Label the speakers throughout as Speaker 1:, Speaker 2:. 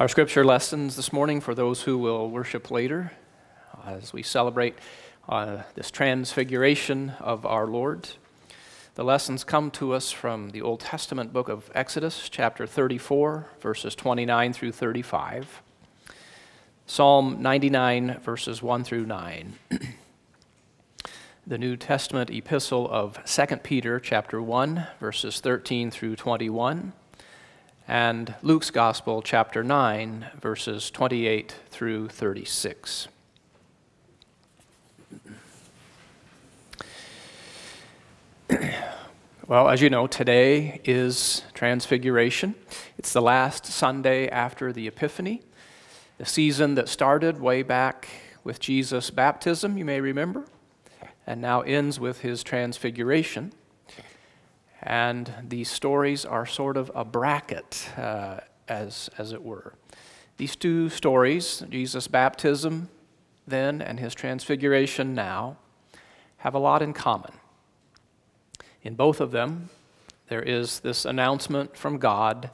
Speaker 1: Our scripture lessons this morning for those who will worship later as we celebrate uh, this transfiguration of our Lord. The lessons come to us from the Old Testament book of Exodus, chapter 34, verses 29 through 35, Psalm 99, verses 1 through 9. the New Testament epistle of 2 Peter, chapter 1, verses 13 through 21 and Luke's Gospel, chapter 9, verses 28 through 36. Well, as you know, today is Transfiguration. It's the last Sunday after the Epiphany, the season that started way back with Jesus' baptism, you may remember, and now ends with his Transfiguration. And these stories are sort of a bracket, uh, as, as it were. These two stories, Jesus' baptism then and his transfiguration now, have a lot in common. In both of them, there is this announcement from God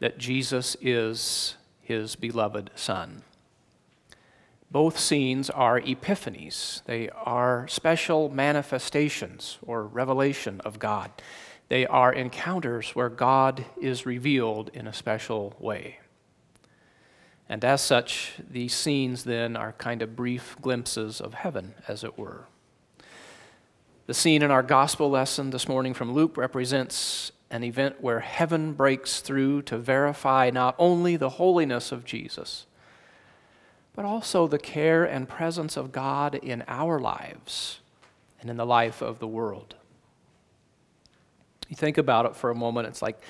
Speaker 1: that Jesus is his beloved Son. Both scenes are epiphanies, they are special manifestations or revelation of God. They are encounters where God is revealed in a special way. And as such, these scenes then are kind of brief glimpses of heaven, as it were. The scene in our gospel lesson this morning from Luke represents an event where heaven breaks through to verify not only the holiness of Jesus, but also the care and presence of God in our lives and in the life of the world. You think about it for a moment, it's like,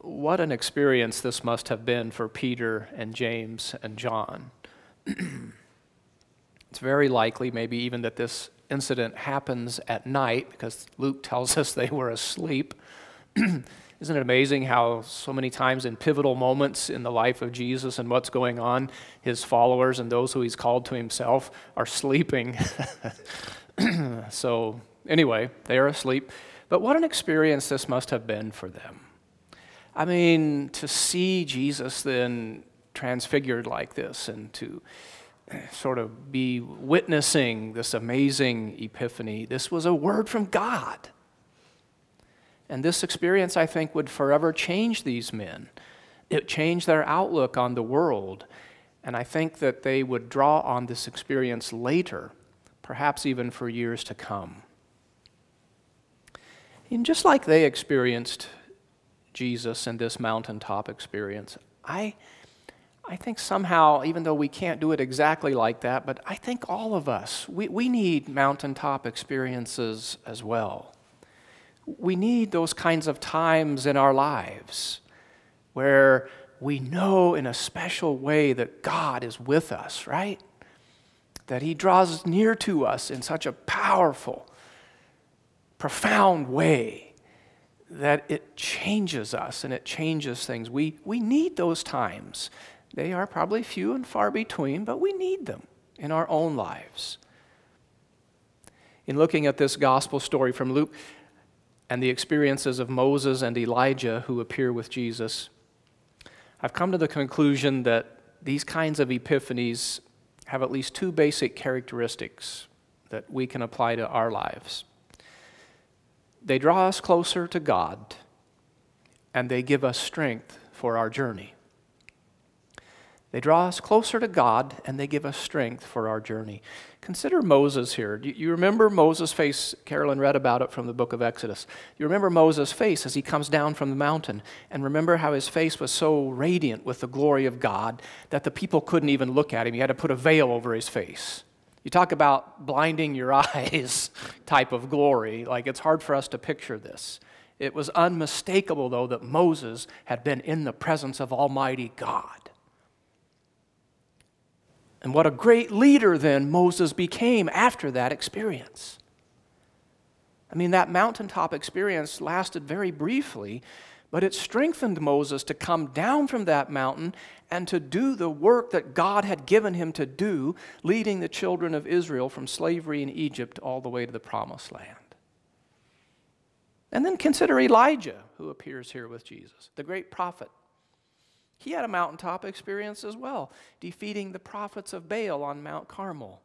Speaker 1: what an experience this must have been for Peter and James and John. it's very likely, maybe even that this incident happens at night because Luke tells us they were asleep. Isn't it amazing how so many times in pivotal moments in the life of Jesus and what's going on, his followers and those who he's called to himself are sleeping? so, anyway, they are asleep. But what an experience this must have been for them. I mean, to see Jesus then transfigured like this and to eh, sort of be witnessing this amazing epiphany, this was a word from God. And this experience, I think, would forever change these men. It changed their outlook on the world. And I think that they would draw on this experience later, perhaps even for years to come. And just like they experienced Jesus in this mountaintop experience, I, I think somehow, even though we can't do it exactly like that, but I think all of us, we, we need mountaintop experiences as well. We need those kinds of times in our lives where we know in a special way that God is with us, right? That He draws near to us in such a powerful, profound way that it changes us and it changes things. We, we need those times. They are probably few and far between, but we need them in our own lives. In looking at this gospel story from Luke and the experiences of Moses and Elijah who appear with Jesus, I've come to the conclusion that these kinds of epiphanies have at least two basic characteristics that we can apply to our lives. They draw us closer to God and they give us strength for our journey. They draw us closer to God and they give us strength for our journey. Consider Moses here. Do You remember Moses' face? Carolyn read about it from the book of Exodus. You remember Moses' face as he comes down from the mountain. And remember how his face was so radiant with the glory of God that the people couldn't even look at him. He had to put a veil over his face. You talk about blinding your eyes type of glory. Like it's hard for us to picture this. It was unmistakable, though, that Moses had been in the presence of Almighty God. And what a great leader then Moses became after that experience. I mean, that mountaintop experience lasted very briefly, but it strengthened Moses to come down from that mountain and to do the work that God had given him to do, leading the children of Israel from slavery in Egypt all the way to the promised land. And then consider Elijah, who appears here with Jesus, the great prophet. He had a mountaintop experience as well, defeating the prophets of Baal on Mount Carmel.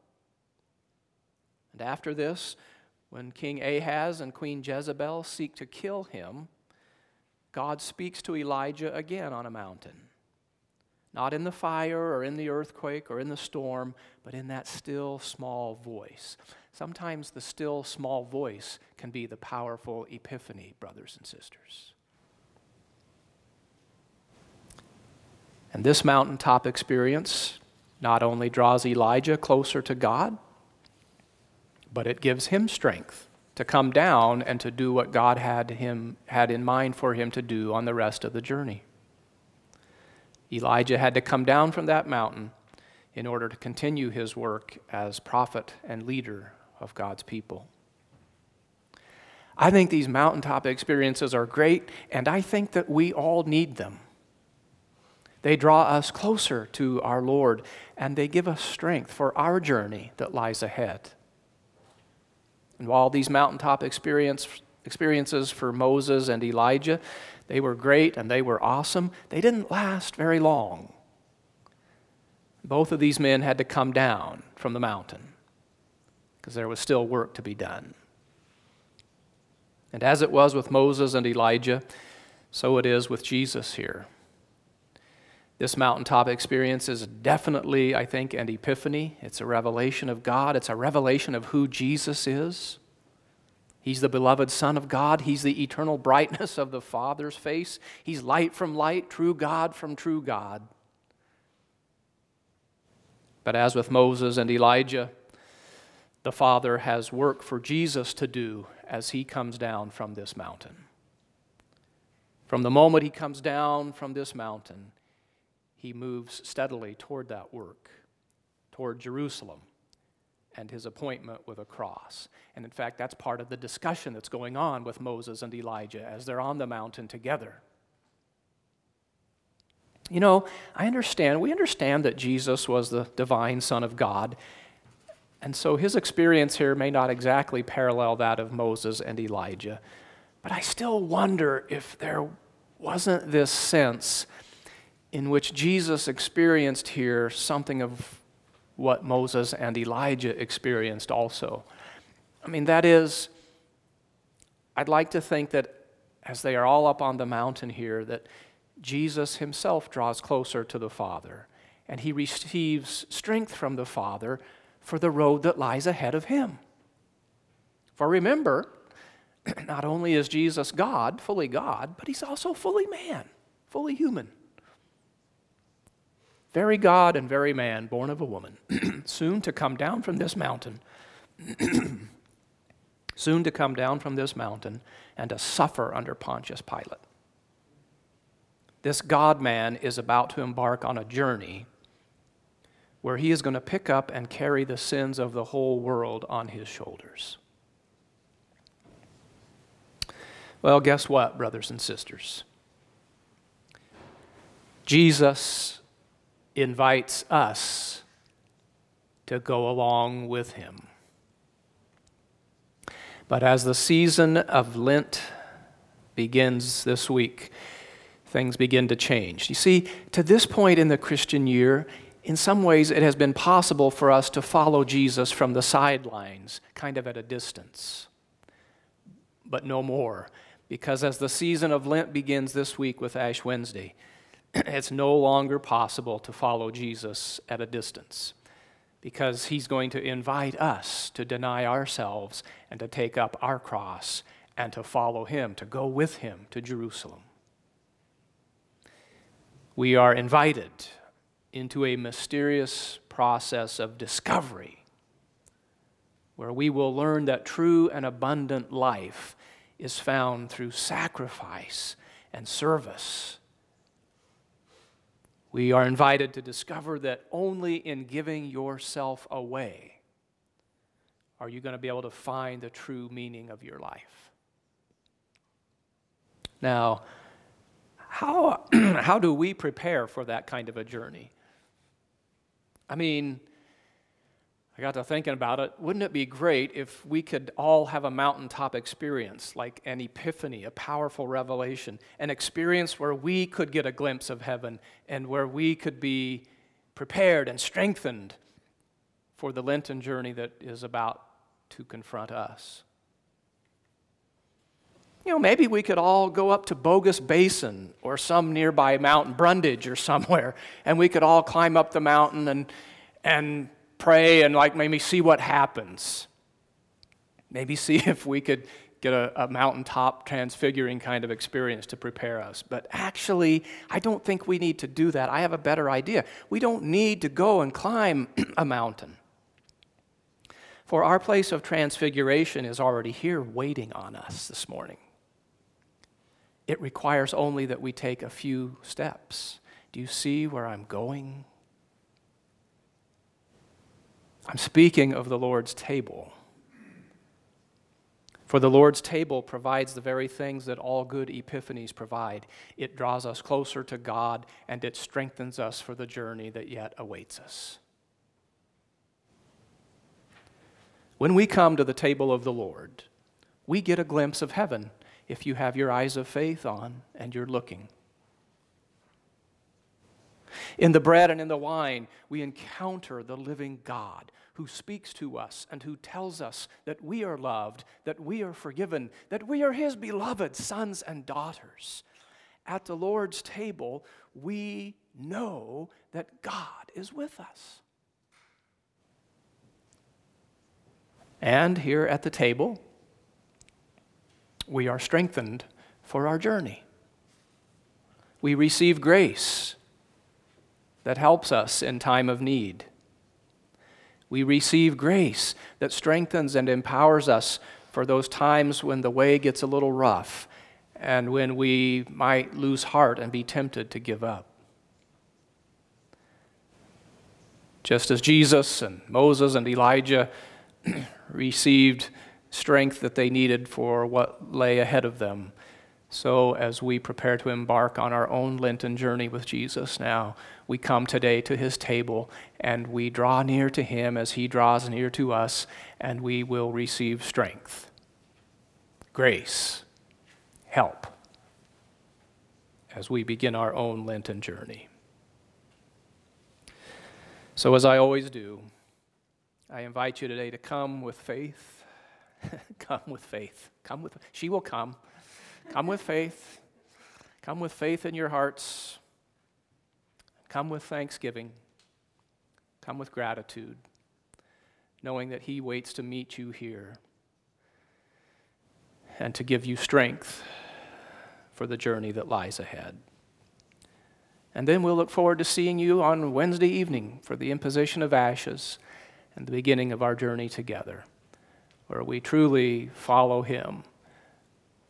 Speaker 1: And after this, when King Ahaz and Queen Jezebel seek to kill him, God speaks to Elijah again on a mountain. Not in the fire or in the earthquake or in the storm, but in that still small voice. Sometimes the still small voice can be the powerful epiphany, brothers and sisters. And this mountaintop experience not only draws Elijah closer to God, but it gives him strength to come down and to do what God had, him, had in mind for him to do on the rest of the journey. Elijah had to come down from that mountain in order to continue his work as prophet and leader of God's people. I think these mountaintop experiences are great, and I think that we all need them. They draw us closer to our Lord, and they give us strength for our journey that lies ahead. And while these mountaintop experience, experiences for Moses and Elijah, they were great and they were awesome, they didn't last very long. Both of these men had to come down from the mountain because there was still work to be done. And as it was with Moses and Elijah, so it is with Jesus here. This mountaintop experience is definitely, I think, an epiphany. It's a revelation of God, it's a revelation of who Jesus is. He's the beloved Son of God. He's the eternal brightness of the Father's face. He's light from light, true God from true God. But as with Moses and Elijah, the Father has work for Jesus to do as he comes down from this mountain. From the moment he comes down from this mountain, he moves steadily toward that work, toward Jerusalem and his appointment with a cross. And in fact, that's part of the discussion that's going on with Moses and Elijah as they're on the mountain together. You know, I understand, we understand that Jesus was the divine Son of God. And so his experience here may not exactly parallel that of Moses and Elijah. But I still wonder if there wasn't this sense in which Jesus experienced here something of what Moses and Elijah experienced also. I mean, that is, I'd like to think that as they are all up on the mountain here, that Jesus himself draws closer to the Father and he receives strength from the Father for the road that lies ahead of him. For remember, not only is Jesus God, fully God, but he's also fully man, fully human very God and very man, born of a woman, soon to come down from this mountain, soon to come down from this mountain and to suffer under Pontius Pilate. This God man is about to embark on a journey where he is going to pick up and carry the sins of the whole world on his shoulders. Well, guess what, brothers and sisters? Jesus invites us to go along with him. But as the season of Lent begins this week, things begin to change. You see, to this point in the Christian year, in some ways it has been possible for us to follow Jesus from the sidelines, kind of at a distance. But no more, because as the season of Lent begins this week with Ash Wednesday, it's no longer possible to follow Jesus at a distance because he's going to invite us to deny ourselves and to take up our cross and to follow him, to go with him to Jerusalem. We are invited into a mysterious process of discovery where we will learn that true and abundant life is found through sacrifice and service we are invited to discover that only in giving yourself away are you going to be able to find the true meaning of your life. Now, how, how do we prepare for that kind of a journey? I mean, I got to thinking about it. Wouldn't it be great if we could all have a mountaintop experience, like an epiphany, a powerful revelation, an experience where we could get a glimpse of heaven and where we could be prepared and strengthened for the Lenten journey that is about to confront us? You know, maybe we could all go up to Bogus Basin or some nearby mountain, Brundage or somewhere, and we could all climb up the mountain and, and pray and like maybe see what happens. Maybe see if we could get a, a, mountaintop transfiguring kind of experience to prepare us. But actually, I don't think we need to do that. I have a better idea. We don't need to go and climb a mountain. For our place of transfiguration is already here waiting on us this morning. It requires only that we take a few steps. Do you see where I'm going? I'm speaking of the Lord's table. For the Lord's table provides the very things that all good epiphanies provide. It draws us closer to God and it strengthens us for the journey that yet awaits us. When we come to the table of the Lord, we get a glimpse of heaven if you have your eyes of faith on and you're looking. In the bread and in the wine, we encounter the living God who speaks to us and who tells us that we are loved, that we are forgiven, that we are His beloved sons and daughters. At the Lord's table, we know that God is with us. And here at the table, we are strengthened for our journey. We receive grace that helps us in time of need. We receive grace that strengthens and empowers us for those times when the way gets a little rough and when we might lose heart and be tempted to give up. Just as Jesus and Moses and Elijah received strength that they needed for what lay ahead of them. So, as we prepare to embark on our own Lenten journey with Jesus now, we come today to his table and we draw near to him as he draws near to us, and we will receive strength, grace, help as we begin our own Lenten journey. So, as I always do, I invite you today to come with faith come with faith. Come with she will come. Come with faith. Come with faith in your hearts. Come with thanksgiving. Come with gratitude, knowing that he waits to meet you here and to give you strength for the journey that lies ahead. And then we'll look forward to seeing you on Wednesday evening for the imposition of ashes and the beginning of our journey together where we truly follow him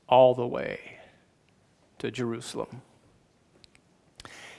Speaker 1: all the way to Jerusalem.